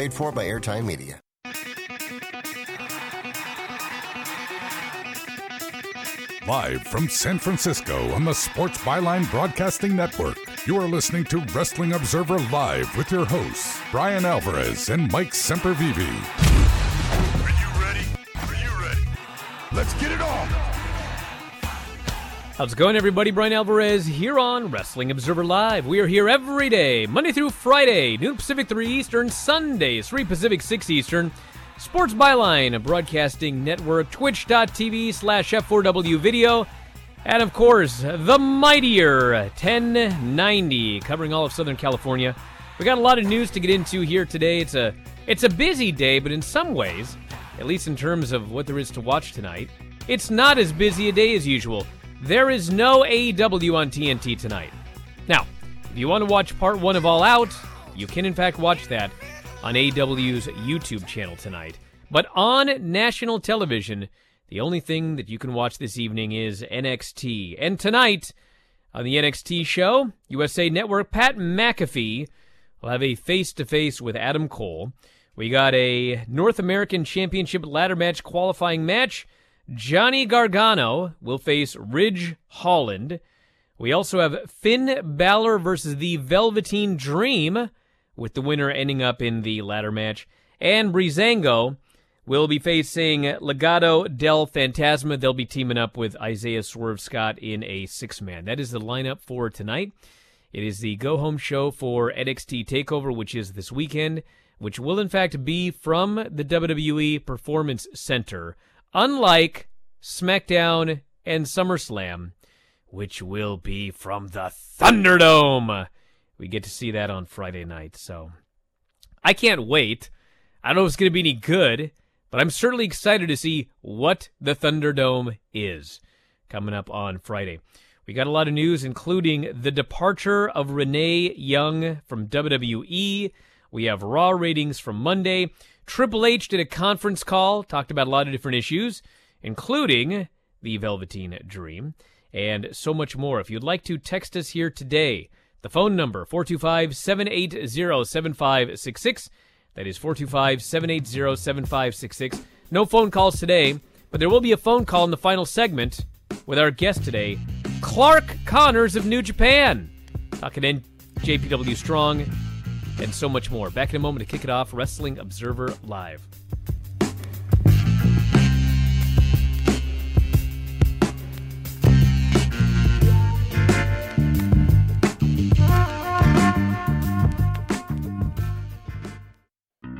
Paid for by Airtime Media. Live from San Francisco on the Sports Byline Broadcasting Network, you are listening to Wrestling Observer Live with your hosts, Bryan Alvarez and Mike Sempervive. Are you ready? Are you ready? Let's get it on! How's it going, everybody? Bryan Alvarez here on Wrestling Observer Live. We are here every day, Monday through Friday, noon Pacific, 3 Eastern, Sundays, 3 Pacific, 6 Eastern. Sports Byline, a broadcasting network, twitch.tv slash F4W video. And of course, the mightier 1090, covering all of Southern California. We got a lot of news to get into here today. It's a it's a busy day, but in some ways, at least in terms of what there is to watch tonight, it's not as busy a day as usual. There is no AEW on TNT tonight. Now, if you want to watch part one of All Out, you can in fact watch that on AEW's YouTube channel tonight. But on national television, the only thing that you can watch this evening is NXT. And tonight, on the NXT show, USA Network, Pat McAfee will have a face to face with Adam Cole. We got a North American Championship ladder match qualifying match. Johnny Gargano will face Ridge Holland. We also have Finn Balor versus the Velveteen Dream, with the winner ending up in the ladder match. And Breezango will be facing Legado del Fantasma. They'll be teaming up with Isaiah Swerve Scott in a six man. That is the lineup for tonight. It is the go home show for NXT TakeOver, which is this weekend, which will in fact be from the WWE Performance Center, unlike SmackDown and SummerSlam, which will be from the Thunderdome. We get to see that on Friday night, so I can't wait. I don't know if it's going to be any good, but I'm certainly excited to see what the Thunderdome is coming up on Friday. We got a lot of news, including the departure of Renee Young from WWE. We have Raw ratings from Monday. Triple H did a conference call, talked about a lot of different issues, including the Velveteen Dream, and so much more. If you'd like to text us here today, the phone number 425 780 7566. That is 425 780 7566. No phone calls today, but there will be a phone call in the final segment with our guest today, Clark Connors of New Japan. Talking in JPW Strong and so much more. Back in a moment to kick it off Wrestling Observer Live.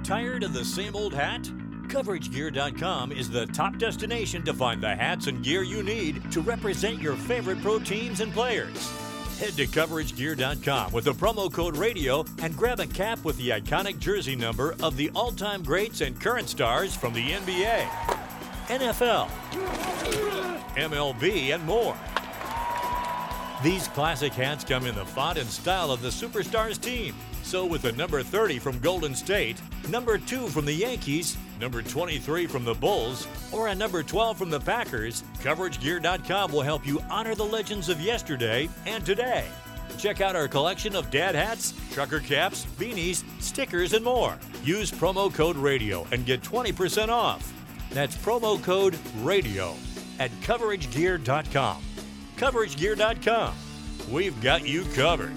Tired of the same old hat? CoverageGear.com is the top destination to find the hats and gear you need to represent your favorite pro teams and players. Head to CoverageGear.com with the promo code RADIO and grab a cap with the iconic jersey number of the all time greats and current stars from the NBA, NFL, MLB, and more. These classic hats come in the font and style of the Superstars team. So, with the number 30 from Golden State, number 2 from the Yankees, number 23 from the Bulls, or a number 12 from the Packers, CoverageGear.com will help you honor the legends of yesterday and today. Check out our collection of dad hats, trucker caps, beanies, stickers, and more. Use promo code RADIO and get 20% off. That's promo code RADIO at CoverageGear.com. CoverageGear.com. We've got you covered.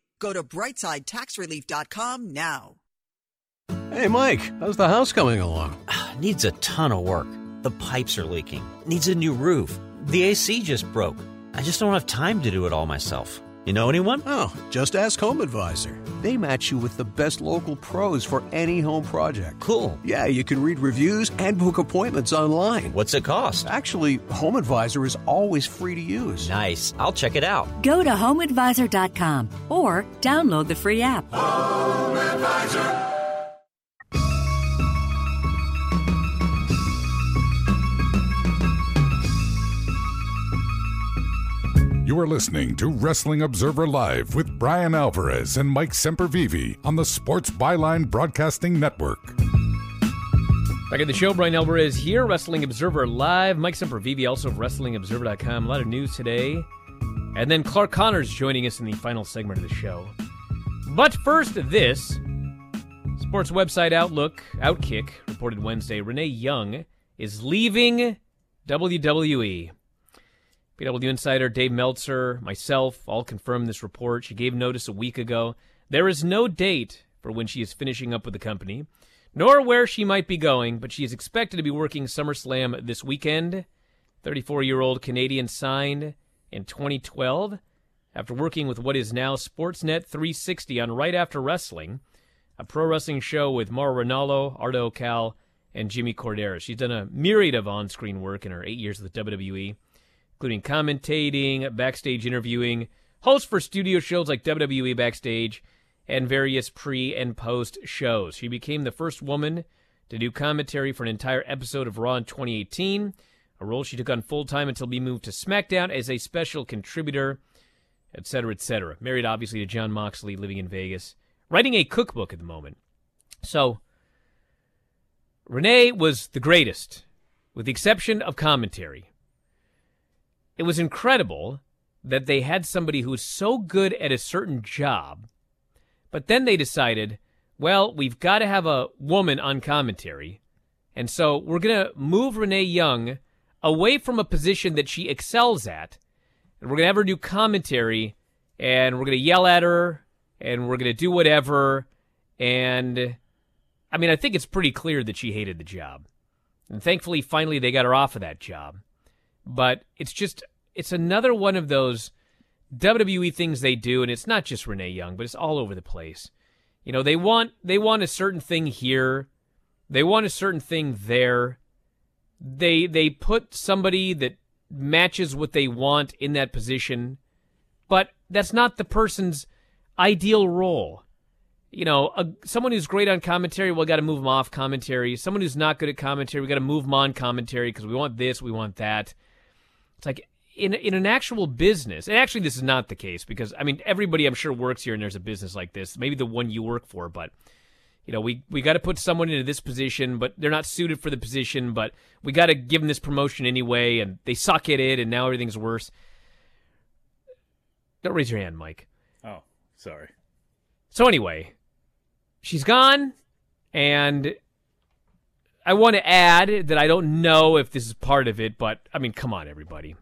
Go to BrightsideTaxRelief.com now. Hey, Mike, how's the house coming along? Needs a ton of work. The pipes are leaking, needs a new roof. The AC just broke. I just don't have time to do it all myself. You know anyone? Oh, just ask Home Advisor. They match you with the best local pros for any home project. Cool. Yeah, you can read reviews and book appointments online. What's it cost? Actually, Home Advisor is always free to use. Nice. I'll check it out. Go to homeadvisor.com or download the free app. Home Advisor. You are listening to Wrestling Observer Live with Bryan Alvarez and Mike Sempervive on the Sports Byline Broadcasting Network. Back at the show, Bryan Alvarez here, Wrestling Observer Live. Mike Sempervive, also of WrestlingObserver.com. A lot of news today. And then Clark Connors joining us in the final segment of the show. But first, this. Sports website Outlook, Outkick, reported Wednesday Renee Young is leaving WWE. PW Insider Dave Meltzer, myself, all confirmed this report. She gave notice a week ago. There is no date for when she is finishing up with the company, nor where she might be going, but she is expected to be working SummerSlam this weekend. 34 year old Canadian signed in 2012 after working with what is now Sportsnet 360 on Right After Wrestling, a pro wrestling show with Mauro Ranallo, Arda Ocal, and Jimmy Korderas. She's done a myriad of on screen work in her eight years with WWE including commentating, backstage interviewing, host for studio shows like WWE Backstage, and various pre and post shows. She became the first woman to do commentary for an entire episode of Raw in 2018, a role she took on full time until being moved to SmackDown as a special contributor, etc., etc. Married, obviously, to Jon Moxley, living in Vegas, writing a cookbook at the moment. So, Renee was the greatest, with the exception of commentary it was incredible that they had somebody who was so good at a certain job, but then they decided, well, we've got to have a woman on commentary. And so we're going to move Renee Young away from a position that she excels at. And we're going to have her do commentary, and we're going to yell at her, and we're going to do whatever. And I mean, I think it's pretty clear that she hated the job. And thankfully, finally, they got her off of that job. But it's just, it's another one of those WWE things they do, and it's not just Renee Young, but it's all over the place. You know, they want they want a certain thing here, they want a certain thing there. They they put somebody that matches what they want in that position, but that's not the person's ideal role. You know, a, someone who's great on commentary, we got to move them off commentary. Someone who's not good at commentary, we got to move them on commentary because we want this, we want that. It's like in in an actual business, and actually this is not the case because I mean everybody I'm sure works here and there's a business like this, maybe the one you work for, but you know we we got to put someone into this position, but they're not suited for the position, but we got to give them this promotion anyway, and they suck at it, and now everything's worse. Don't raise your hand, Mike. Oh, sorry. So anyway, she's gone, and I want to add that I don't know if this is part of it, but I mean, come on, everybody.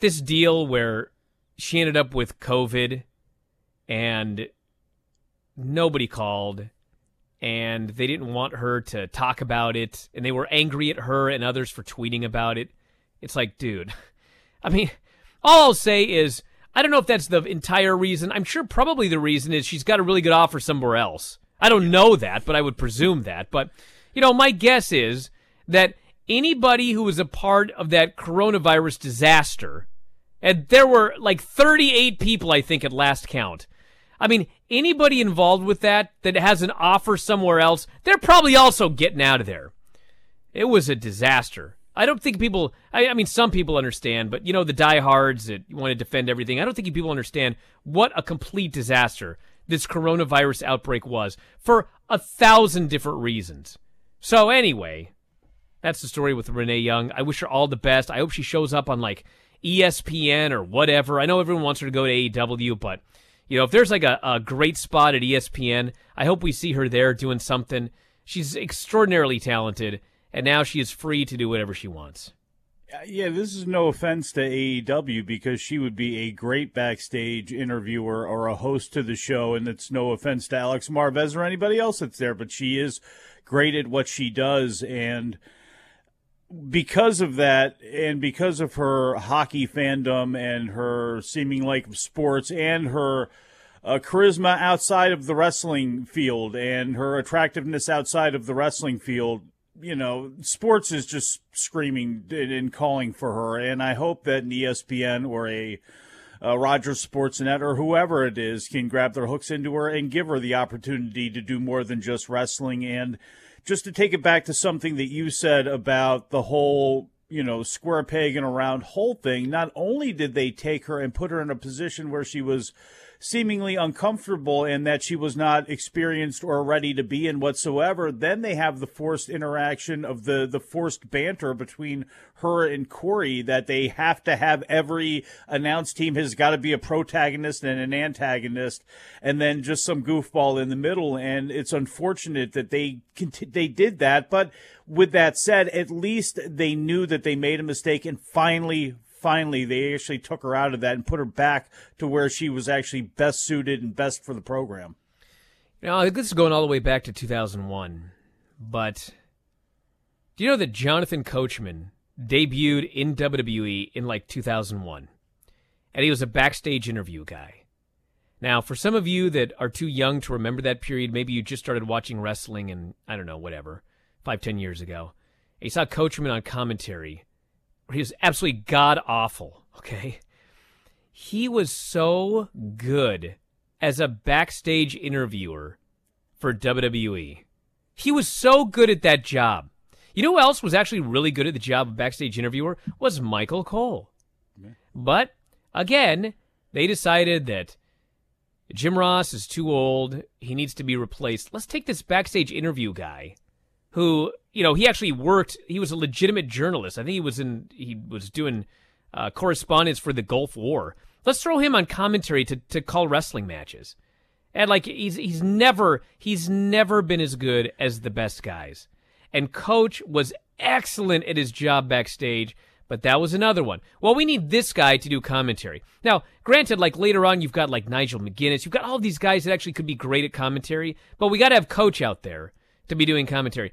This deal where she ended up with COVID and nobody called and they didn't want her to talk about it and they were angry at her and others for tweeting about it. It's like, dude, I mean, all I'll say is I don't know if that's the entire reason. I'm sure probably the reason is she's got a really good offer somewhere else. I don't know that, but I would presume that. But, you know, my guess is that anybody who was a part of that coronavirus disaster, and there were like 38 people, I think, at last count. I mean, anybody involved with that that has an offer somewhere else, they're probably also getting out of there. It was a disaster. I don't think people, I, I, mean, some people understand, but you know, the diehards that want to defend everything, I don't think people understand what a complete disaster this coronavirus outbreak was for a thousand different reasons. So, anyway, that's the story with Renee Young. I wish her all the best. I hope she shows up on like ESPN or whatever. I know everyone wants her to go to AEW, but you know, if there's like a, a great spot at ESPN, I hope we see her there doing something. She's extraordinarily talented and now she is free to do whatever she wants. Uh, yeah, this is no offense to AEW because she would be a great backstage interviewer or a host to the show, and it's no offense to Alex Marvez or anybody else that's there, but she is great at what she does, and because of that, and because of her hockey fandom and her seeming like sports and her uh, charisma outside of the wrestling field and her attractiveness outside of the wrestling field, you know, sports is just screaming and calling for her. And I hope that an ESPN or a Rogers Sportsnet or whoever it is can grab their hooks into her and give her the opportunity to do more than just wrestling. And just to take it back to something that you said about the whole, you know, square peg and a round hole thing, not only did they take her and put her in a position where she was seemingly uncomfortable and that she was not experienced or ready to be in whatsoever. Then they have the forced interaction of the, the forced banter between her and Corey that they have to have every announced team has got to be a protagonist and an antagonist and then just some goofball in the middle. And it's unfortunate that they, they did that. But with that said, at least they knew that they made a mistake and finally finally they actually took her out of that and put her back to where she was actually best suited and best for the program. You know, this is going all the way back to 2001, but do you know that Jonathan Coachman debuted in WWE in like 2001? And he was a backstage interview guy. Now, for some of you that are too young to remember that period, maybe you just started watching wrestling and I don't know, whatever, five, ten years ago. And you saw Coachman on commentary he was absolutely god awful. Okay, he was so good as a backstage interviewer for WWE. He was so good at that job. You know who else was actually really good at the job of backstage interviewer was Michael Cole. But again, they decided that Jim Ross is too old. He needs to be replaced. Let's take this backstage interview guy who you know he actually worked. He was a legitimate journalist. I think he was in. He was doing uh, correspondence for the Gulf War. Let's throw him on commentary to to call wrestling matches. And like he's he's never he's never been as good as the best guys. And coach was excellent at his job backstage, but that was another one. Well, we need this guy to do commentary. Now, granted, like later on, you've got like Nigel McGuinness, you've got all these guys that actually could be great at commentary, but we got to have coach out there to be doing commentary.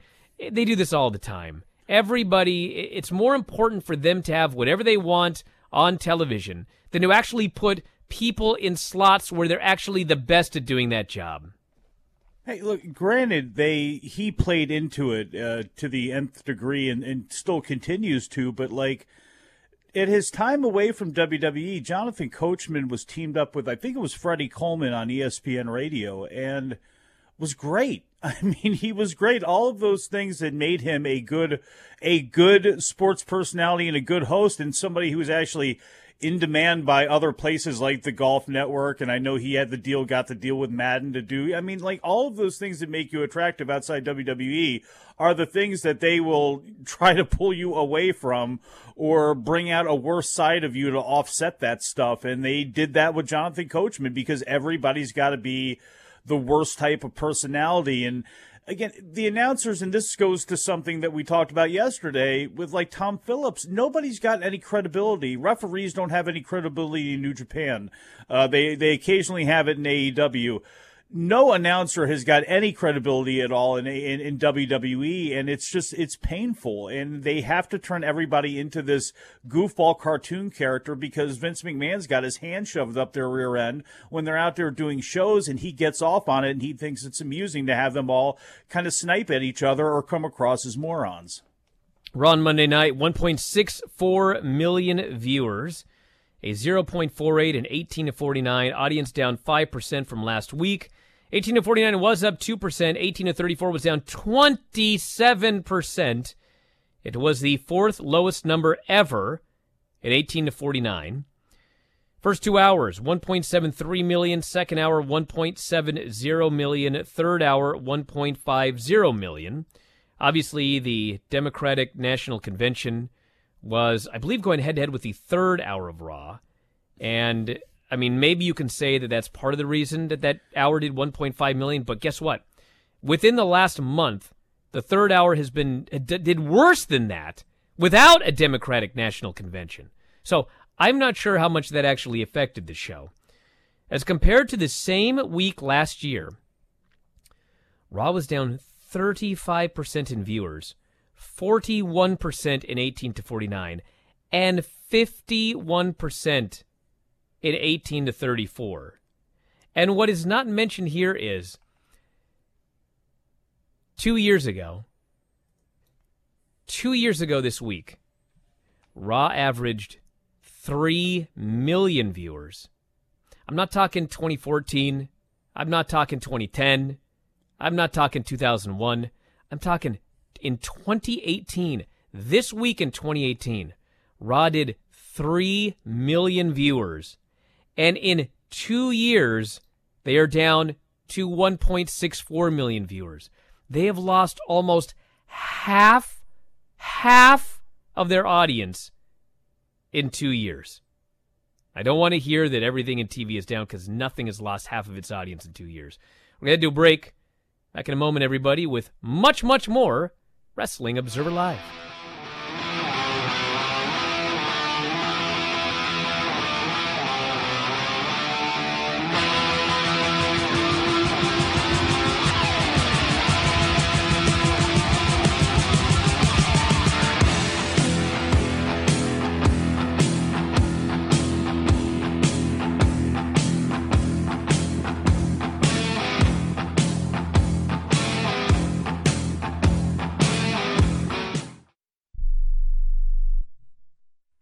They do this all the time. Everybody, it's more important for them to have whatever they want on television than to actually put people in slots where they're actually the best at doing that job. Hey, look. Granted, they he played into it uh, to the nth degree, and, and still continues to. But like, at his time away from WWE, Jonathan Coachman was teamed up with I think it was Freddie Coleman on ESPN Radio, and was great. I mean, he was great. All of those things that made him a good, a good sports personality and a good host, and somebody who was actually in demand by other places like the Golf Network. And I know he had the deal, got the deal with Madden to do. I mean, like all of those things that make you attractive outside WWE are the things that they will try to pull you away from or bring out a worse side of you to offset that stuff. And they did that with Jonathan Coachman because everybody's got to be the worst type of personality. And again, the announcers, and this goes to something that we talked about yesterday with like Tom Phillips. Nobody's got any credibility. Referees don't have any credibility in New Japan. Uh, they they occasionally have it in AEW no announcer has got any credibility at all in, in, in WWE, and it's just it's painful. And they have to turn everybody into this goofball cartoon character because Vince McMahon's got his hand shoved up their rear end when they're out there doing shows, and he gets off on it, and he thinks it's amusing to have them all kind of snipe at each other or come across as morons. Raw on Monday night, 1.64 million viewers, a 0.48 and 18 to 49 audience down 5% from last week. 18 to 49 was up 2%. 18 to 34 was down 27%. It was the fourth lowest number ever at 18 to 49. First two hours, 1.73 million. Second hour, 1.70 million. Third hour, 1.50 million. Obviously, the Democratic National Convention was, I believe, going head to head with the third hour of Raw. And I mean, maybe you can say that that's part of the reason that that hour did 1.5 million. But guess what? Within the last month, the third hour has been did worse than that without a Democratic National Convention. So I'm not sure how much that actually affected the show. As compared to the same week last year, Raw was down 35% in viewers, 41% in 18 to 49, and 51% in 18 to 34. And what is not mentioned here is two years ago, two years ago this week, Raw averaged 3 million viewers. I'm not talking 2014. I'm not talking 2010. I'm not talking 2001. I'm talking in 2018. This week in 2018, Raw did 3 million viewers. And in two years, they are down to 1.64 million viewers. They have lost almost half, half of their audience in two years. I don't want to hear that everything in TV is down because nothing has lost half of its audience in two years. We're going to do a break. Back in a moment, everybody, with much, much more Wrestling Observer Live.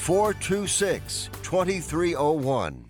426 2301.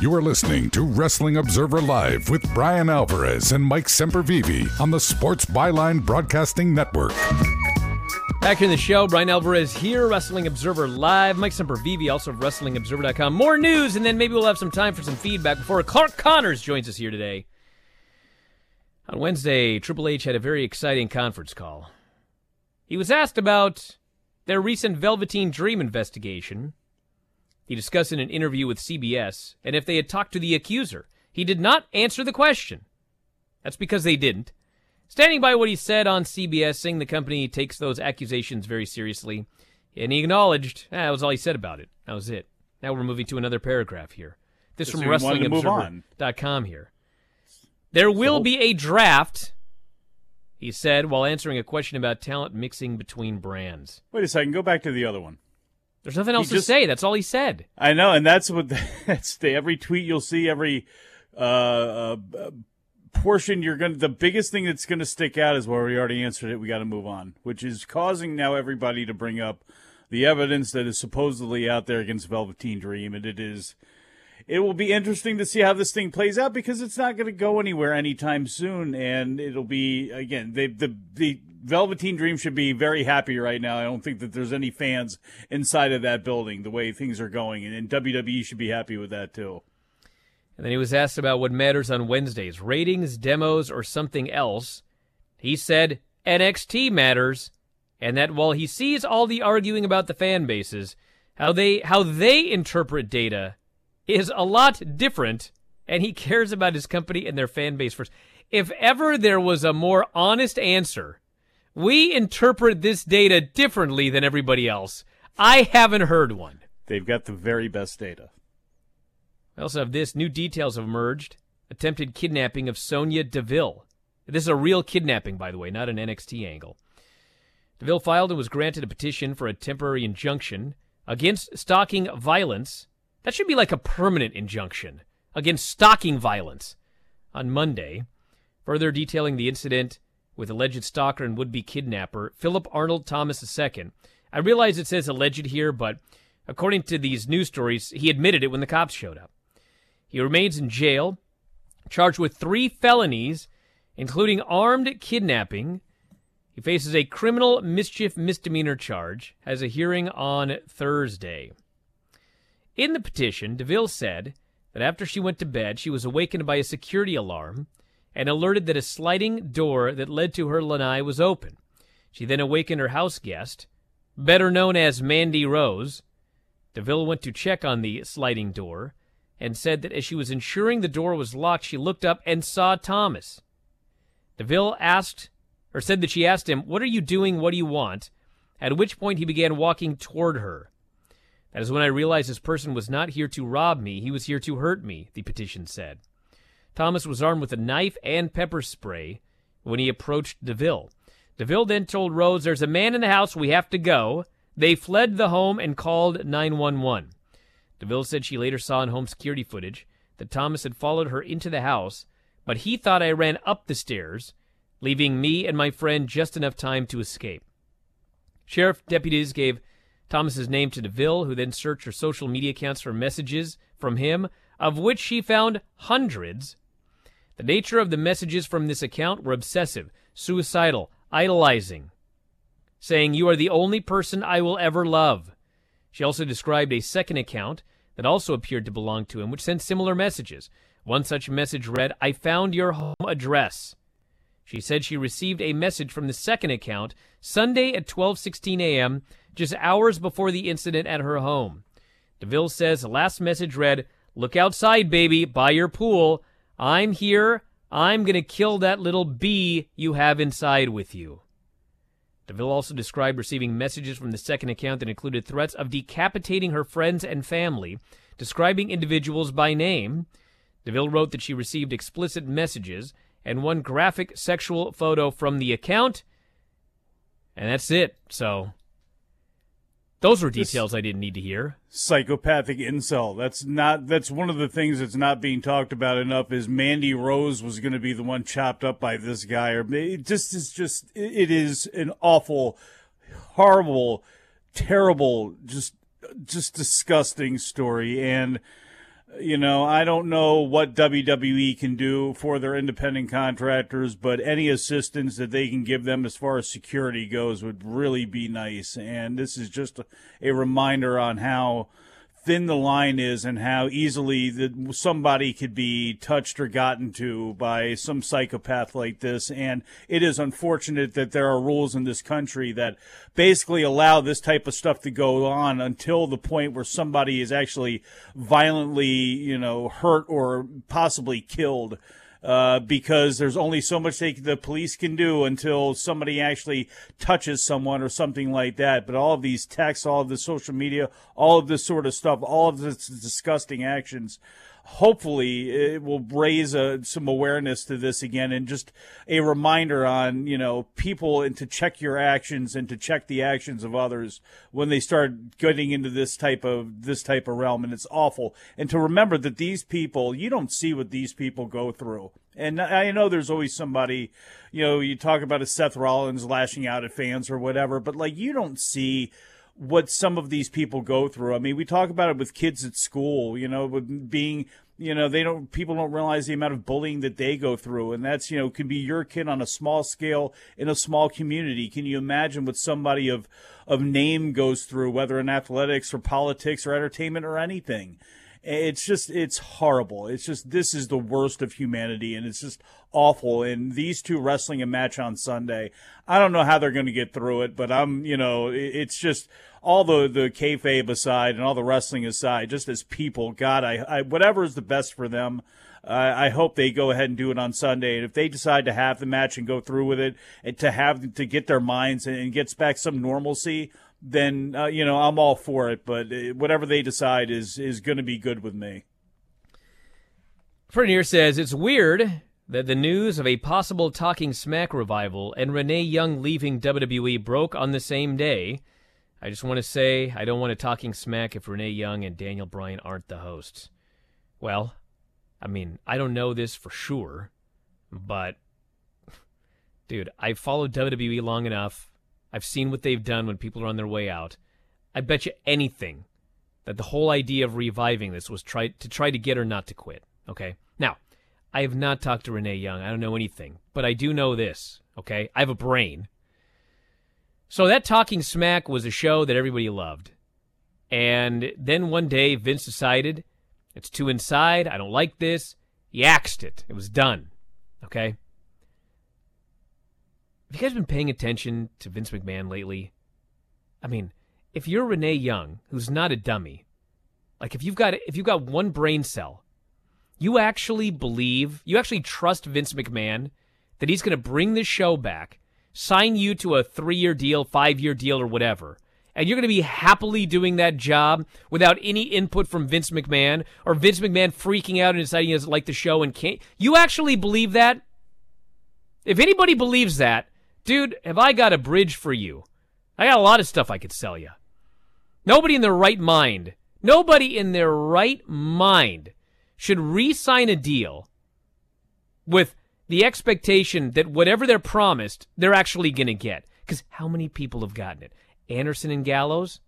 You are listening to Wrestling Observer Live with Bryan Alvarez and Mike Sempervive on the Sports Byline Broadcasting Network. Back in the show, Bryan Alvarez here, Wrestling Observer Live. Mike Sempervive, also of WrestlingObserver.com. More news, and then maybe we'll have some time for some feedback before Clark Connors joins us here today. On Wednesday, Triple H had a very exciting conference call. He was asked about their recent Velveteen Dream investigation. He discussed in an interview with CBS, and if they had talked to the accuser. He did not answer the question. That's because they didn't. Standing by what he said on CBS, saying the company takes those accusations very seriously, and he acknowledged ah, that was all he said about it. That was it. Now we're moving to another paragraph here. This So from you wanted to. WrestlingObserver.com here. There will be a draft, he said, while answering a question about talent mixing between brands. Wait a second. Go back to the other one. There's nothing else He to just- say. That's all he said. I know, and that's what that's the every tweet you'll see, every uh, uh, uh, portion you're gonna. The biggest thing that's gonna stick out is where we already answered it. We got to move on, which is causing now everybody to bring up the evidence that is supposedly out there against Velveteen Dream, and it is. It will be interesting to see how this thing plays out because it's not going to go anywhere anytime soon, and it'll be again they, the the Velveteen Dream should be very happy right now. I don't think that there's any fans inside of that building the way things are going, and, and WWE should be happy with that too. And then he was asked about what matters on Wednesdays ratings, demos, or something else. He said NXT matters, and that while he sees all the arguing about the fan bases, how they how they interpret data is a lot different, and he cares about his company and their fan base first. If ever there was a more honest answer, we interpret this data differently than everybody else. I haven't heard one. They've got the very best data. I also have this. New details have emerged. Attempted kidnapping of Sonya Deville. This is a real kidnapping, by the way, not an NXT angle. Deville filed and was granted a petition for a temporary injunction against stalking violence. That should be like a permanent injunction against stalking violence on Monday. Further detailing the incident with alleged stalker and would be kidnapper Philip Arnold Thomas II. I realize it says alleged here, but according to these news stories, he admitted it when the cops showed up. He remains in jail, charged with three felonies, including armed kidnapping. He faces a criminal mischief misdemeanor charge, has a hearing on Thursday. In the petition, DeVille said that after she went to bed, she was awakened by a security alarm and alerted that a sliding door that led to her lanai was open. She then awakened her house guest, better known as Mandy Rose. DeVille went to check on the sliding door and said that as she was ensuring the door was locked, she looked up and saw Thomas. DeVille asked, or said that she asked him, What are you doing? What do you want? At which point he began walking toward her. That is when I realized this person was not here to rob me, he was here to hurt me, the petition said. Thomas was armed with a knife and pepper spray when he approached DeVille. DeVille then told Rose, There's a man in the house, we have to go. They fled the home and called 911. DeVille said she later saw in home security footage that Thomas had followed her into the house, but he thought I ran up the stairs, leaving me and my friend just enough time to escape. Sheriff deputies gave Thomas's name to DeVille, who then searched her social media accounts for messages from him, of which she found hundreds. The nature of the messages from this account were obsessive, suicidal, idolizing, saying, You are the only person I will ever love. She also described a second account that also appeared to belong to him, which sent similar messages. One such message read, I found your home address. She said she received a message from the second account Sunday at 12:16 a.m., just hours before the incident at her home. DeVille says the last message read, "Look outside, baby, by your pool. I'm here. I'm going to kill that little bee you have inside with you." DeVille also described receiving messages from the second account that included threats of decapitating her friends and family, describing individuals by name. DeVille wrote that she received explicit messages and one graphic sexual photo from the account. And that's it. So those were details I didn't need to hear. Psychopathic incel. That's not that's one of the things that's not being talked about enough is Mandy Rose was going to be the one chopped up by this guy or it just is just it is an awful horrible terrible just just disgusting story and you know, I don't know what WWE can do for their independent contractors, but any assistance that they can give them as far as security goes would really be nice. And this is just a, a reminder on how thin the line is and how easily that somebody could be touched or gotten to by some psychopath like this. And it is unfortunate that there are rules in this country that basically allow this type of stuff to go on until the point where somebody is actually violently, you know, hurt or possibly killed uh, because there's only so much they, the police can do until somebody actually touches someone or something like that. But all of these texts, all of the social media, all of this sort of stuff, all of this disgusting actions hopefully it will raise a, uh, some awareness to this again and just a reminder on you know people and to check your actions and to check the actions of others when they start getting into this type of this type of realm. And it's awful. And to remember that these people you don't see what these people go through. And I know there's always somebody, you know, you talk about a Seth Rollins lashing out at fans or whatever, but like you don't see what some of these people go through. I mean, we talk about it with kids at school, you know, with being, you know, they don't, people don't realize the amount of bullying that they go through. And that's, you know, can be your kid on a small scale in a small community. Can you imagine what somebody of, of name goes through, whether in athletics or politics or entertainment or anything? It's just, it's horrible. It's just, this is the worst of humanity and it's just awful. And these two wrestling a match on Sunday, I don't know how they're going to get through it, but I'm, you know, it's just all the, the kayfabe aside and all the wrestling aside, just as people, God, I, I whatever is the best for them. I hope they go ahead and do it on Sunday. And if they decide to have the match and go through with it, and to have to get their minds and, and gets back some normalcy, then uh, you know I'm all for it. But uh, whatever they decide is is going to be good with me. Frenier says it's weird that the news of a possible Talking Smack revival and Renee Young leaving WWE broke on the same day. I just want to say I don't want a Talking Smack if Renee Young and Daniel Bryan aren't the hosts. Well, I mean, I don't know this for sure, but dude, I've followed WWE long enough I've seen what they've done when people are on their way out. I bet you anything that the whole idea of reviving this was try to try to get her not to quit. Okay. Now, I have not talked to Renee Young. I don't know anything, but I do know this. Okay. I have a brain. So that Talking Smack was a show that everybody loved. And then one day Vince decided it's too inside. I don't like this. He axed it. It was done. Okay. Have you guys been paying attention to Vince McMahon lately? I mean, if you're Renee Young, who's not a dummy, like if you've got if you've got one brain cell, you actually believe, you actually trust Vince McMahon that he's going to bring this show back, sign you to a 3-year deal, 5-year deal or whatever. And you're going to be happily doing that job without any input from Vince McMahon or Vince McMahon freaking out and deciding he doesn't like the show and can't. You actually believe that? If anybody believes that, Dude, have I got a bridge for you? I got a lot of stuff I could sell you. Nobody in their right mind, nobody in their right mind should re sign a deal with the expectation that whatever they're promised, they're actually going to get. Because how many people have gotten it? Anderson and Gallows?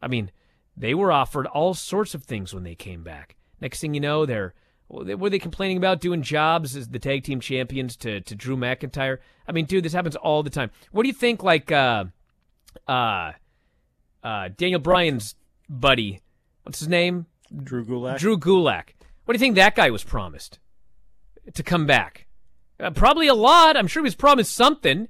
I mean, they were offered all sorts of things when they came back. Next thing you know, they're were they complaining about doing jobs as the tag team champions to, to Drew McIntyre? I mean, dude, this happens all the time. What do you think, like, uh, uh, uh, Daniel Bryan's buddy, what's his name? Drew Gulak. Drew Gulak. What do you think that guy was promised to come back? Uh, probably a lot. I'm sure he was promised something.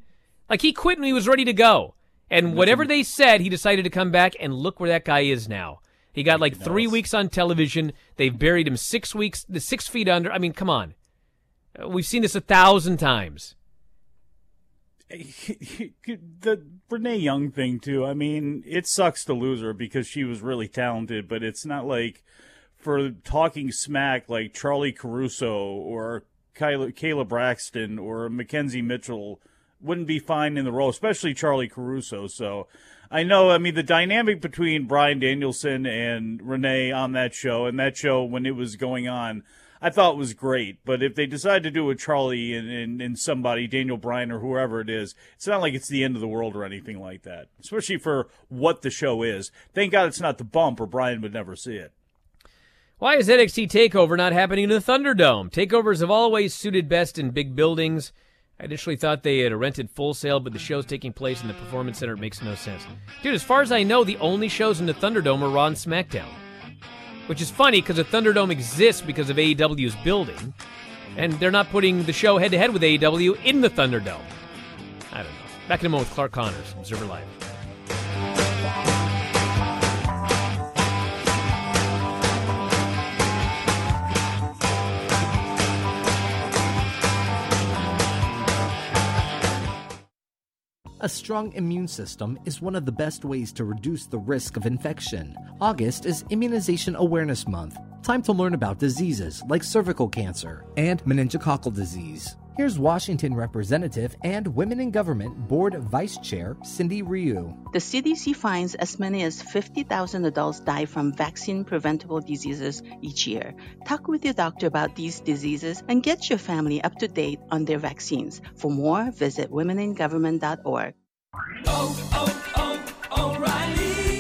Like he quit when he was ready to go. And whatever they said, he decided to come back, and look where that guy is now. He got like three weeks on television. They've buried him six weeks, the six feet under. I mean, come on. Uh, We've seen this a thousand times. the Renee Young thing too. I mean, it sucks to lose her because she was really talented, but it's not like for talking smack like Charly Caruso or Kayla, Kayla Braxton or Mackenzie Mitchell wouldn't be fine in the role, especially Charly Caruso. So I know, I mean, the dynamic between Bryan Danielson and Renee on that show and that show when it was going on, I thought was great. But if they decide to do with Charly and, and, and somebody, Daniel Bryan or whoever it is, it's not like it's the end of the world or anything like that, especially for what the show is. Thank God it's not the bump or Bryan would never see it. Why is NXT TakeOver not happening in the Thunderdome? Takeovers have always suited best in big buildings. I initially thought they had rented Full Sail, but the show's taking place in the Performance Center. It makes no sense. Dude, as far as I know, the only shows in the Thunderdome are Raw and SmackDown. Which is funny because the Thunderdome exists because of AEW's building, and they're not putting the show head to head with AEW in the Thunderdome. I don't know. Back in a moment with Clark Connors, Observer Live. A strong immune system is one of the best ways to reduce the risk of infection. August is Immunization Awareness Month. Time to learn about diseases like cervical cancer and meningococcal disease. Here's Washington Representative and Women in Government Board Vice Chair Cindy Ryu. The CDC finds as many as 50,000 adults die from vaccine preventable diseases each year. Talk with your doctor about these diseases and get your family up to date on their vaccines. For more, visit womeningovernment.org.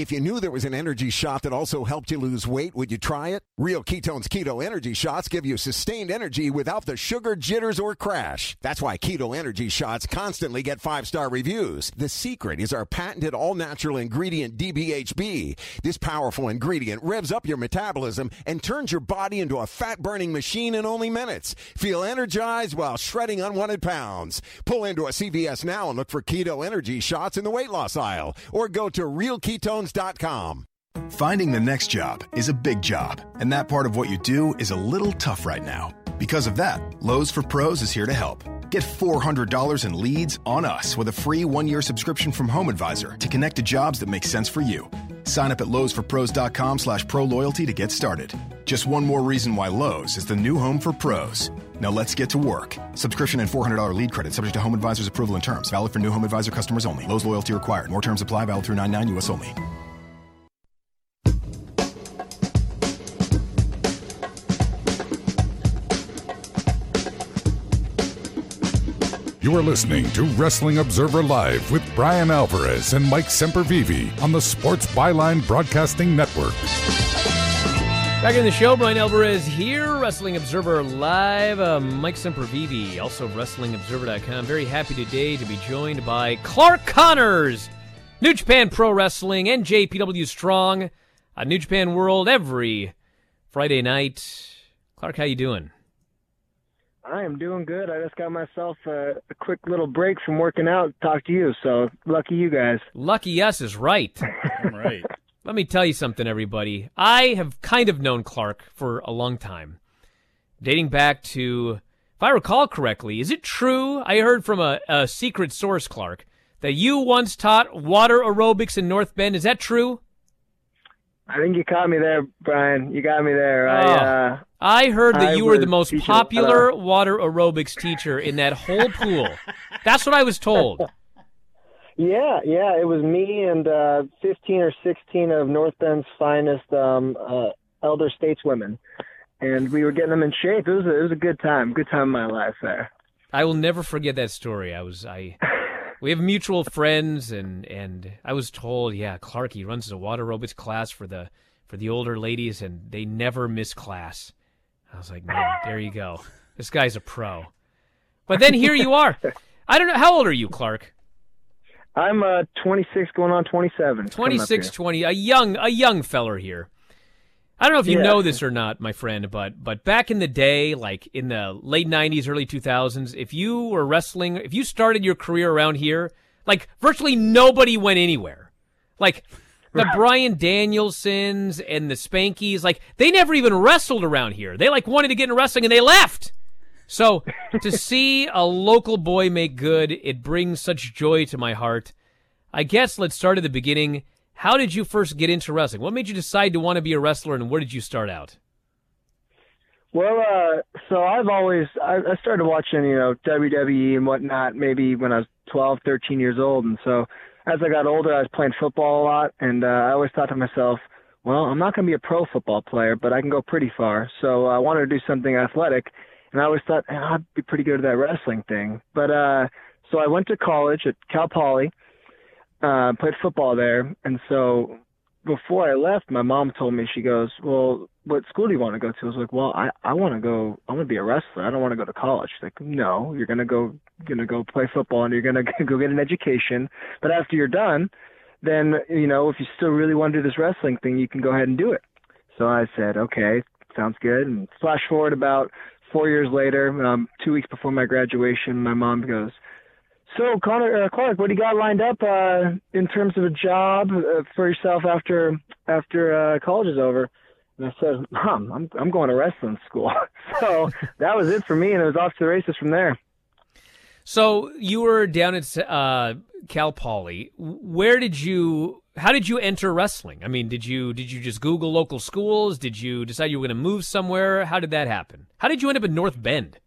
If you knew there was an energy shot that also helped you lose weight, would you try it? Real Ketones Keto Energy Shots give you sustained energy without the sugar jitters or crash. That's why Keto Energy Shots constantly get five star reviews. The secret is our patented all natural ingredient DBHB. This powerful ingredient revs up your metabolism and turns your body into a fat burning machine in only minutes. Feel energized while shredding unwanted pounds. Pull into a CVS now and look for Keto Energy Shots in the weight loss aisle or go to realketones.com. Finding the next job is a big job, and that part of what you do is a little tough right now. Because of that, Lowe's for Pros is here to help. Get $400 in leads on us with a free one year subscription from Home Advisor to connect to jobs that make sense for you. Sign up at lowesforpros.com slash pro loyalty to get started. Just one more reason why Lowe's is the new home for pros. Now let's get to work. Subscription and $400 lead credit subject to Home Advisor's approval and terms. Valid for new Home Advisor customers only. Lowe's loyalty required. More terms apply. Valid through 99 US only. You are listening to Wrestling Observer Live with Bryan Alvarez and Mike Sempervive on the Sports Byline Broadcasting Network. Back in the show, Bryan Alvarez here, Wrestling Observer Live. Uh, Mike Sempervive, also of WrestlingObserver.com. Very happy today to be joined by Clark Connors, New Japan Pro Wrestling, and JPW Strong on New Japan World every Friday night. Clark, how you doing? I am doing good. I just got myself a, a quick little break from working out to talk to you, so lucky you guys. Lucky us is right. right. Let me tell you something, everybody. I have kind of known Clark for a long time, dating back to, if I recall correctly, is it true? I heard from a, a secret source, Clark, that you once taught water aerobics in North Bend. Is that true? I think you caught me there, Bryan. You got me there. Oh. I, uh, I heard that I you were the most popular water aerobics teacher in that whole pool. That's what I was told. Yeah, yeah, it was me and uh, 15 or 16 of North Bend's finest um, uh, elder stateswomen, and we were getting them in shape. It was a, it was a good time, good time in my life there. I will never forget that story. I was I we have mutual friends and and I was told, yeah, Clark he runs a water aerobics class for the for the older ladies and they never miss class. I was like, man, there you go. This guy's a pro. But then here you are. I don't know how old are you, Clark? I'm uh, 26, going on 27. 26, 20, a young a young feller here. I don't know if you Yeah. know this or not, my friend, but but back in the day, like in the late '90s, early 2000s, if you were wrestling, if you started your career around here, like virtually nobody went anywhere. Like the Bryan Danielsons and the Spankies, like they never even wrestled around here. They like wanted to get in wrestling and they left. So to see a local boy make good, it brings such joy to my heart. I guess let's start at the beginning. How did you first get into wrestling? What made you decide to want to be a wrestler, and where did you start out? Well, uh, so I've always I, I started watching, you know, WWE and whatnot maybe when I was 12, 13 years old, and so as I got older, I was playing football a lot, and uh, I always thought to myself, well, I'm not going to be a pro football player, but I can go pretty far. So I wanted to do something athletic, and I always thought eh, I'd be pretty good at that wrestling thing. But uh, so I went to college at Cal Poly, uh, played football there, and so before I left, my mom told me, she goes, well, what school do you want to go to? I was like, well, I, I want to go, I want to be a wrestler. I don't want to go to college. She's like, no, you're to go, to go play football and you're to go get an education. But after you're done, then, you know, if you still really want to do this wrestling thing, you can go ahead and do it. So I said, okay, sounds good. And flash forward about four years later, um, two weeks before my graduation, my mom goes, so, Connor uh, Clark, what do you got lined up uh, in terms of a job uh, for yourself after after uh, college is over? And I said, Mom, I'm I'm going to wrestling school. so that was it for me, and it was off to the races from there. So you were down at uh, Cal Poly. Where did you? How did you enter wrestling? I mean, did you did you just Google local schools? Did you decide you were going to move somewhere? How did that happen? How did you end up in North Bend?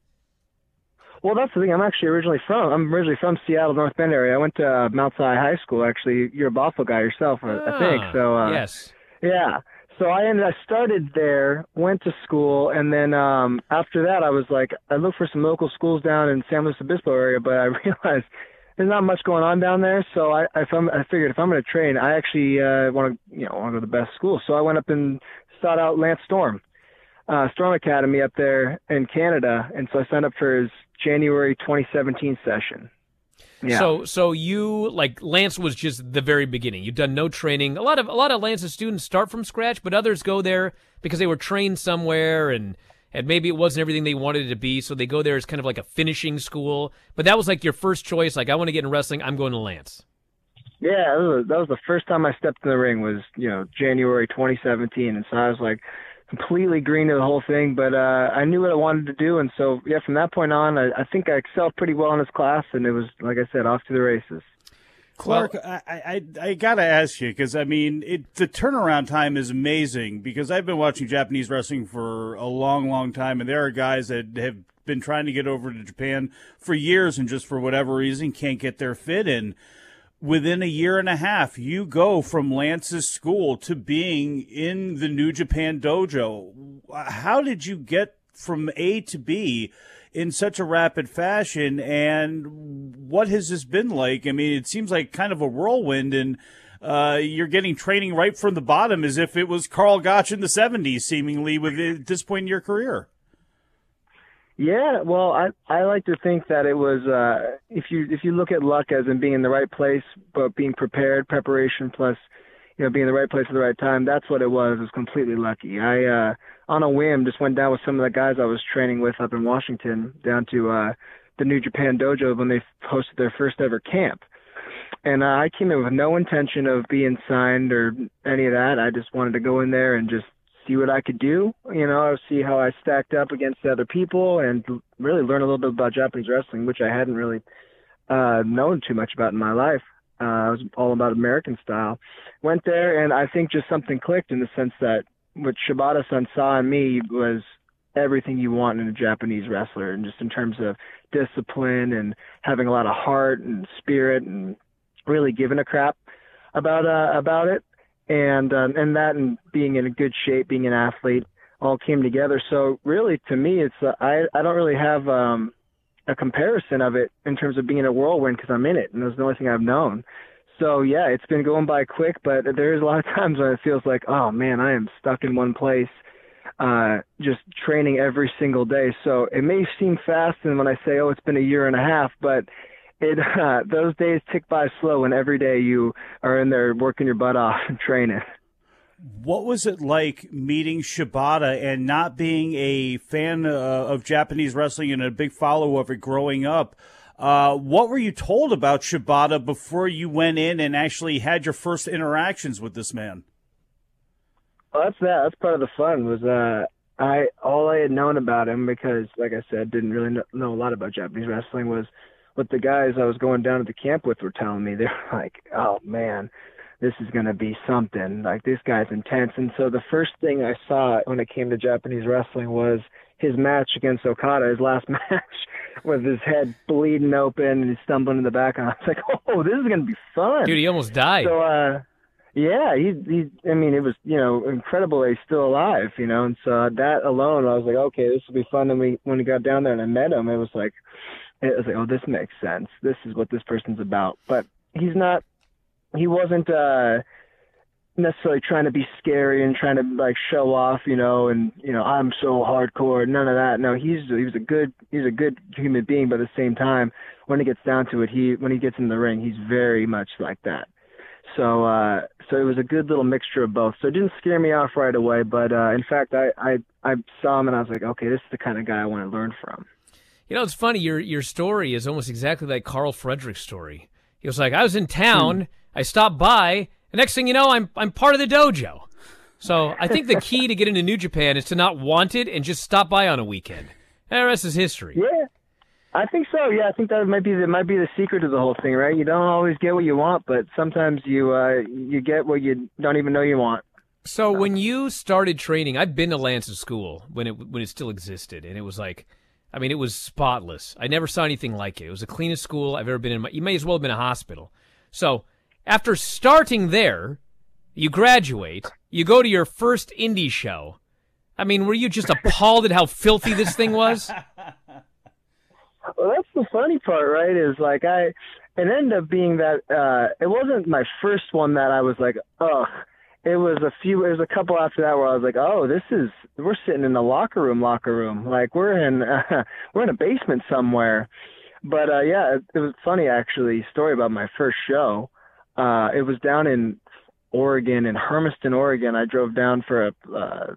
Well, that's the thing. I'm actually originally from. I'm originally from Seattle, North Bend area. I went to uh, Mount Sinai High School. Actually, you're a Buffalo guy yourself, I, I think. Ah, So uh, yes. Yeah. So I ended. I started there, went to school, and then um after that, I was like, I looked for some local schools down in San Luis Obispo area, but I realized there's not much going on down there. So I, if I'm, I figured if I'm going to train, I actually uh, want to, you know, want to go to the best school. So I went up and sought out Lance Storm, uh, Storm Academy up there in Canada, and so I signed up for his January 2017 session. Yeah. So so you like Lance was just the very beginning. You've done no training. A lot of a lot of Lance's students start from scratch, but others go there because they were trained somewhere and and maybe it wasn't everything they wanted it to be, so they go there as kind of like a finishing school. But that was like your first choice. Like I want to get in wrestling. I'm going to Lance. Yeah, that was, the first time I stepped in the ring was, you know, January 2017. And so I was like, completely green to the whole thing, but uh, I knew what I wanted to do, and so yeah, from that point on, I, I think I excelled pretty well in this class, and it was like I said, off to the races. Clark, I, I I gotta ask you because I mean it, the turnaround time is amazing because I've been watching Japanese wrestling for a long, long time, and there are guys that have been trying to get over to Japan for years and just for whatever reason can't get their fit in. Within a year and a half, you go from Lance's school to being in the New Japan dojo. How did you get from A to B in such a rapid fashion? And what has this been like? I mean, it seems like kind of a whirlwind, and uh, you're getting training right from the bottom as if it was Karl Gotch in the 70s, seemingly, with at this point in your career. Yeah, well, I I like to think that it was uh, if you if you look at luck as in being in the right place, but being prepared, preparation plus you know being in the right place at the right time. That's what it was. It was completely lucky. I uh, on a whim just went down with some of the guys I was training with up in Washington down to uh, the New Japan Dojo when they hosted their first ever camp. And uh, I came in with no intention of being signed or any of that. I just wanted to go in there and just see what I could do, you know, see how I stacked up against other people and really learn a little bit about Japanese wrestling, which I hadn't really uh, known too much about in my life. Uh, it was all about American style. Went there, and I think just something clicked in the sense that what Shibata-san saw in me was everything you want in a Japanese wrestler, and just in terms of discipline and having a lot of heart and spirit and really giving a crap about uh, about it and um, and that and being in a good shape, being an athlete, all came together. So really, to me, it's uh, I I don't really have um, a comparison of it in terms of being a whirlwind because I'm in it, and that's the only thing I've known. So yeah, it's been going by quick, but there's a lot of times when it feels like, oh man, I am stuck in one place, uh, just training every single day. So it may seem fast, and when I say, oh, it's been a year and a half, but it uh, those days tick by slow and every day you are in there working your butt off and training what was it like meeting Shibata and not being a fan uh, of Japanese wrestling and a big follower of it growing up? Uh, what were you told about Shibata before you went in and actually had your first interactions with this man? Well, that's that. That's part of the fun. Was uh, I all I had known about him because, like I said, didn't really know a lot about Japanese wrestling was what the guys I was going down to the camp with were telling me. They're like, "Oh man, this is going to be something. Like this guy's intense." And so the first thing I saw when it came to Japanese wrestling was his match against Okada, his last match, with his head bleeding open and he's stumbling in the back. And I was like, "Oh, this is going to be fun." Dude, he almost died. So, uh, yeah, he, he, I mean, it was, you know, incredible that he's still alive, you know, and so that alone, I was like, okay, this will be fun. And we, when we got down there and I met him, it was like, it was like, oh, this makes sense. This is what this person's about. But he's not. He wasn't uh, necessarily trying to be scary and trying to like show off, you know, and you know, I'm so hardcore. None of that. No, he's he was a good he's a good human being, but at the same time, when it gets down to it, he when he gets in the ring, he's very much like that. So uh so it was a good little mixture of both. So it didn't scare me off right away, but uh in fact I I I saw him and I was like, okay, this is the kind of guy I want to learn from. You know, it's funny. Your your story is almost exactly like Karl Fredericks' story. He was like, I was in town, hmm. I stopped by, and next thing you know, I'm I'm part of the dojo. So I think the key to get into New Japan is to not want it and just stop by on a weekend. And the rest is history. Yeah, I think so. Yeah, I think that might be the might be the secret of the whole thing, right? You don't always get what you want, but sometimes you uh, you get what you don't even know you want. So when you started training, I've been to Lance's school when it when it still existed, and it was like I mean, it was spotless. I never saw anything like it. It was the cleanest school I've ever been in. My, you may as well have been a hospital. So, after starting there, you graduate, you go to your first indie show. I mean, were you just appalled at how filthy this thing was? Well, that's the funny part, right? Is like I, it ended up being that uh it wasn't my first one that I was like, ugh it was a few it was a couple after that where I was like, "Oh, this is we're sitting in the locker room, locker room. Like we're in uh, we're in a basement somewhere." But uh yeah, it, it was funny actually. Story about my first show. Uh it was down in Oregon in Hermiston, Oregon. I drove down for a uh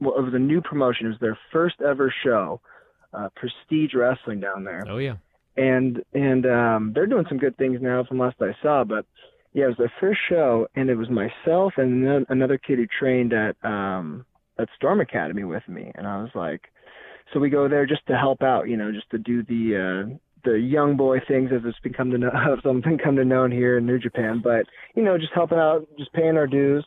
well, it was a new promotion. It was their first ever show. Uh Prestige Wrestling down there. Oh yeah. And and um they're doing some good things now from last I saw, but yeah, it was their first show, and it was myself and another kid who trained at um, at Storm Academy with me, and I was like, so we go there just to help out, you know, just to do the uh, the young boy things as it's become to know, something come to known here in New Japan, but you know, just helping out, just paying our dues.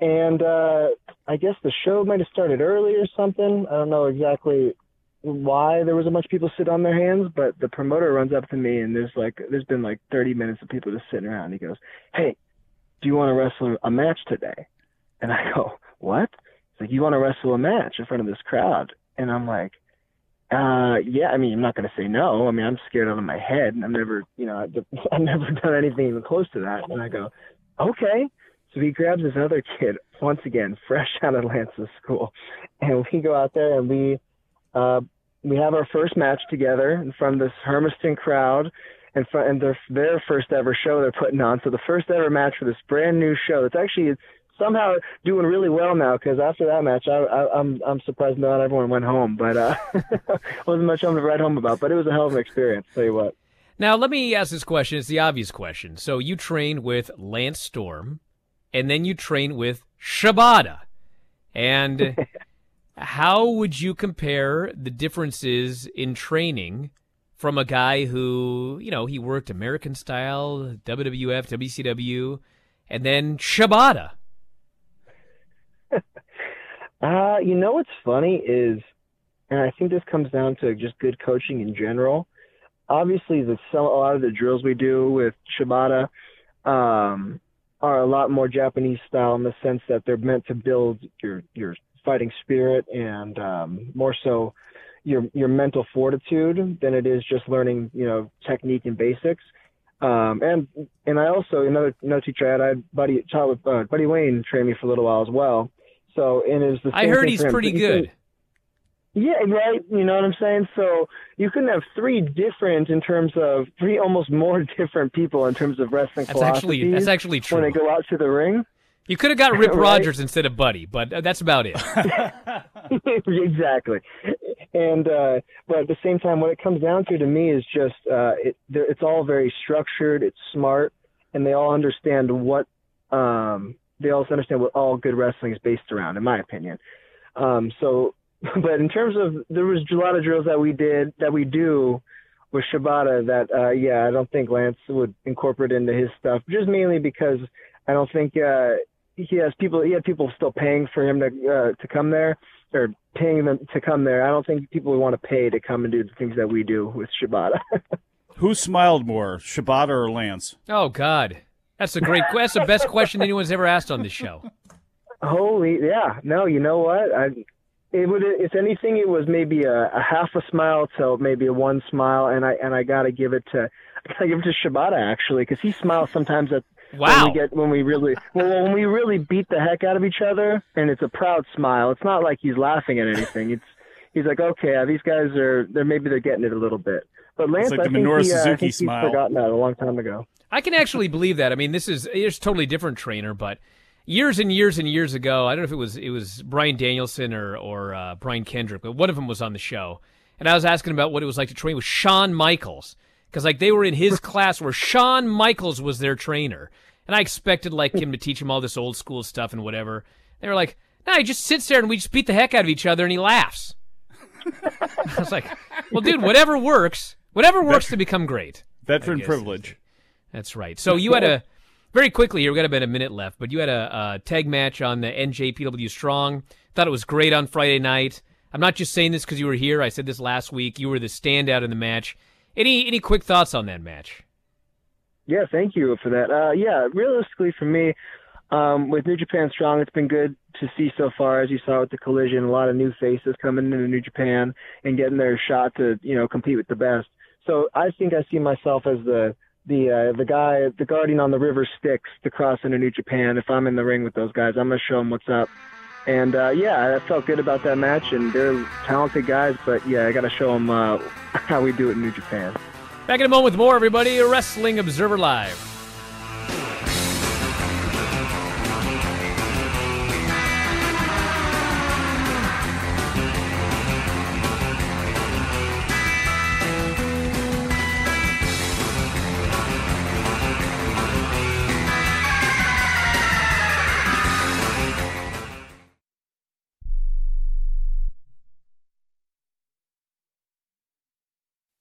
And uh, I guess the show might have started early or something. I don't know exactly why there was a bunch of people sitting on their hands, but the promoter runs up to me and there's like there's been like 30 minutes of people just sitting around. He goes, "Hey, do you want to wrestle a match today?" And I go, "What?" He's like, "You want to wrestle a match in front of this crowd?" And I'm like, uh, yeah, I mean, I'm not going to say no. I mean, I'm scared out of my head. I've never, you know, I've, never done anything even close to that. And I go, okay. So he grabs this other kid, once again, fresh out of Lance's school. And we go out there and we, uh, we have our first match together in front of this Hermiston crowd and, fr- and their, their first ever show they're putting on. So the first ever match for this brand new show. It's actually somehow doing really well now because after that match, I, I, I'm I'm surprised not everyone went home, but uh, wasn't much on to write home about. But it was a hell of an experience. Tell you what. Now let me ask this question. It's the obvious question. So you train with Lance Storm, and then you train with Shibata, and how would you compare the differences in training? From a guy who, you know, he worked American style, WWF, WCW, and then Shibata. Uh, you know what's funny is, and I think this comes down to just good coaching in general. Obviously, the a lot of the drills we do with Shibata um, are a lot more Japanese style in the sense that they're meant to build your your fighting spirit and um, more so your your mental fortitude than it is just learning you know technique and basics. Um, and and I also another another teacher I had, I had Buddy child, uh, Buddy Wayne trained me for a little while as well. So and it was the I heard he's pretty He said- good. yeah, right. You know what I'm saying? So you can have three different in terms of three almost more different people in terms of wrestling That's actually that's actually true. when they go out to the ring. You could have got Rip Right? Rogers instead of Buddy, but uh, that's about it. exactly. And uh, but at the same time, what it comes down to to me is just uh, it, they're- it's all very structured. It's smart, and they all understand what um, they also understand what all good wrestling is based around, in my opinion. Um, so, but in terms of there was a lot of drills that we did that we do with Shibata that uh, yeah, I don't think Lance would incorporate into his stuff, just mainly because I don't think uh, he has people. He had people still paying for him to uh, to come there or paying them to come there. I don't think people would want to pay to come and do the things that we do with Shibata. Who smiled more, Shibata or Lance? Oh God, that's a great. That's the best question anyone's ever asked on this show. Holy, yeah. No, you know what? I, it would, if anything, it was maybe a, a half a smile to maybe a one smile, and I and I gotta give it to, I gotta give it to Shibata actually, because he smiles sometimes at Wow. when we get when we really well, when we really beat the heck out of each other, and it's a proud smile. It's not like he's laughing at anything. It's he's like, okay, uh, these guys are they're maybe they're getting it a little bit. But Lance, like I the think, Minoru he, uh, I Suzuki think he's forgotten that a long time ago. I can actually believe that. I mean, this is it's a totally different trainer, but years and years and years ago, I don't know if it was it was Bryan Danielson or or uh, Brian Kendrick, but one of them was on the show, and I was asking about what it was like to train with Shawn Michaels because like they were in his class where Shawn Michaels was their trainer, and I expected like him to teach him all this old school stuff and whatever. They were like, no, he just sits there and we just beat the heck out of each other and he laughs. I was like, well, dude, whatever works, whatever works to become great. Veteran privilege. That's right. So you had a very quickly here. We got about a minute left, but you had a, a tag match on the NJPW Strong. Thought it was great on Friday night. I'm not just saying this because you were here. I said this last week. You were the standout in the match. Any any quick thoughts on that match? Yeah, thank you for that. Uh, yeah, realistically for me, um, with New Japan Strong, it's been good to see so far, as you saw with the collision, a lot of new faces coming into New Japan and getting their shot to, you know, compete with the best. So I think I see myself as the the uh, the guy, the guardian on the river Styx to cross into New Japan. If I'm in the ring with those guys, I'm gonna show them what's up. And uh, yeah, I felt good about that match, and they're talented guys. But yeah, I got to show them uh, how we do it in New Japan. Back in a moment with more, everybody. Wrestling Observer Live.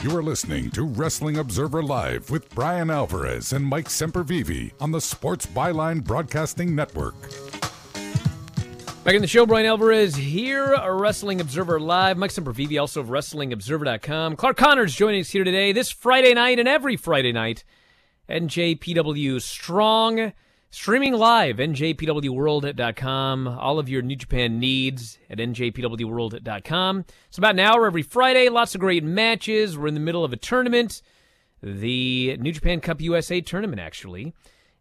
You are listening to Wrestling Observer Live with Bryan Alvarez and Mike Sempervive on the Sports Byline Broadcasting Network. Back in the show, Bryan Alvarez here, Wrestling Observer Live. Mike Sempervive, also of WrestlingObserver.com. Clark Connors joining us here today, this Friday night and every Friday night. NJPW Strong. Streaming live, njpwworld.com. All of your New Japan needs at njpwworld.com. It's about an hour every Friday. Lots of great matches. We're in the middle of a tournament, the New Japan Cup USA tournament, actually.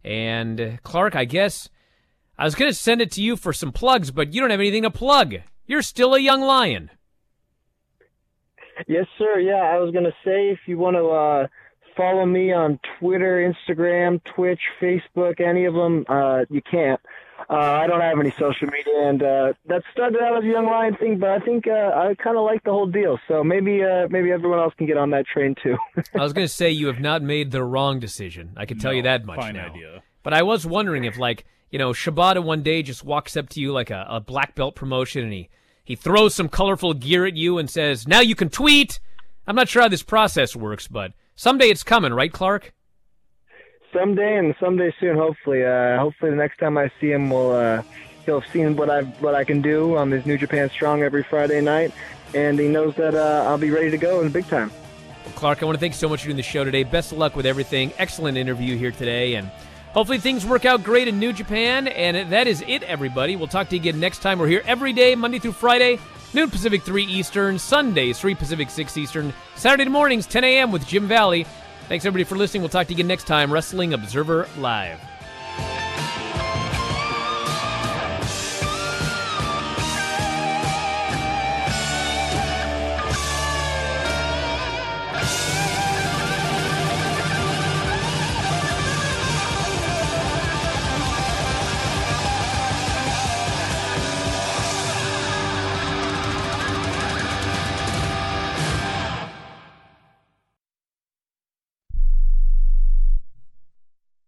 And Clark, I guess I was going to send it to you for some plugs, but you don't have anything to plug. You're still a young lion. Yes, sir. Yeah, I was gonna say if you want to uh, follow me on Twitter, Instagram, Twitch, Facebook, any of them, uh, you can't. Uh, I don't have any social media, and uh, that started out as a young lion thing, but I think uh, I kind of like the whole deal. So maybe uh, maybe everyone else can get on that train too. I was going to say you have not made the wrong decision. I can tell you that much fine now. idea. But I was wondering if, like, you know, Shibata one day just walks up to you like a, a black belt promotion and he, he throws some colorful gear at you and says, now you can tweet. I'm not sure how this process works, but someday it's coming, right, Clark? someday, and someday soon, hopefully. Uh, hopefully, the next time I see him, we'll uh, he'll have seen what I what I can do on this New Japan Strong every Friday night, and he knows that uh, I'll be ready to go in big time. Well, Clark, I want to thank you so much for doing the show today. Best of luck with everything. Excellent interview here today, and hopefully things work out great in New Japan. And that is it, everybody. We'll talk to you again next time. We're here every day, Monday through Friday, noon Pacific, 3 Eastern, Sundays, 3 Pacific, 6 Eastern, Saturday mornings, 10 a.m. with Jim Valley. Thanks, everybody, for listening. We'll talk to you again next time. Wrestling Observer Live.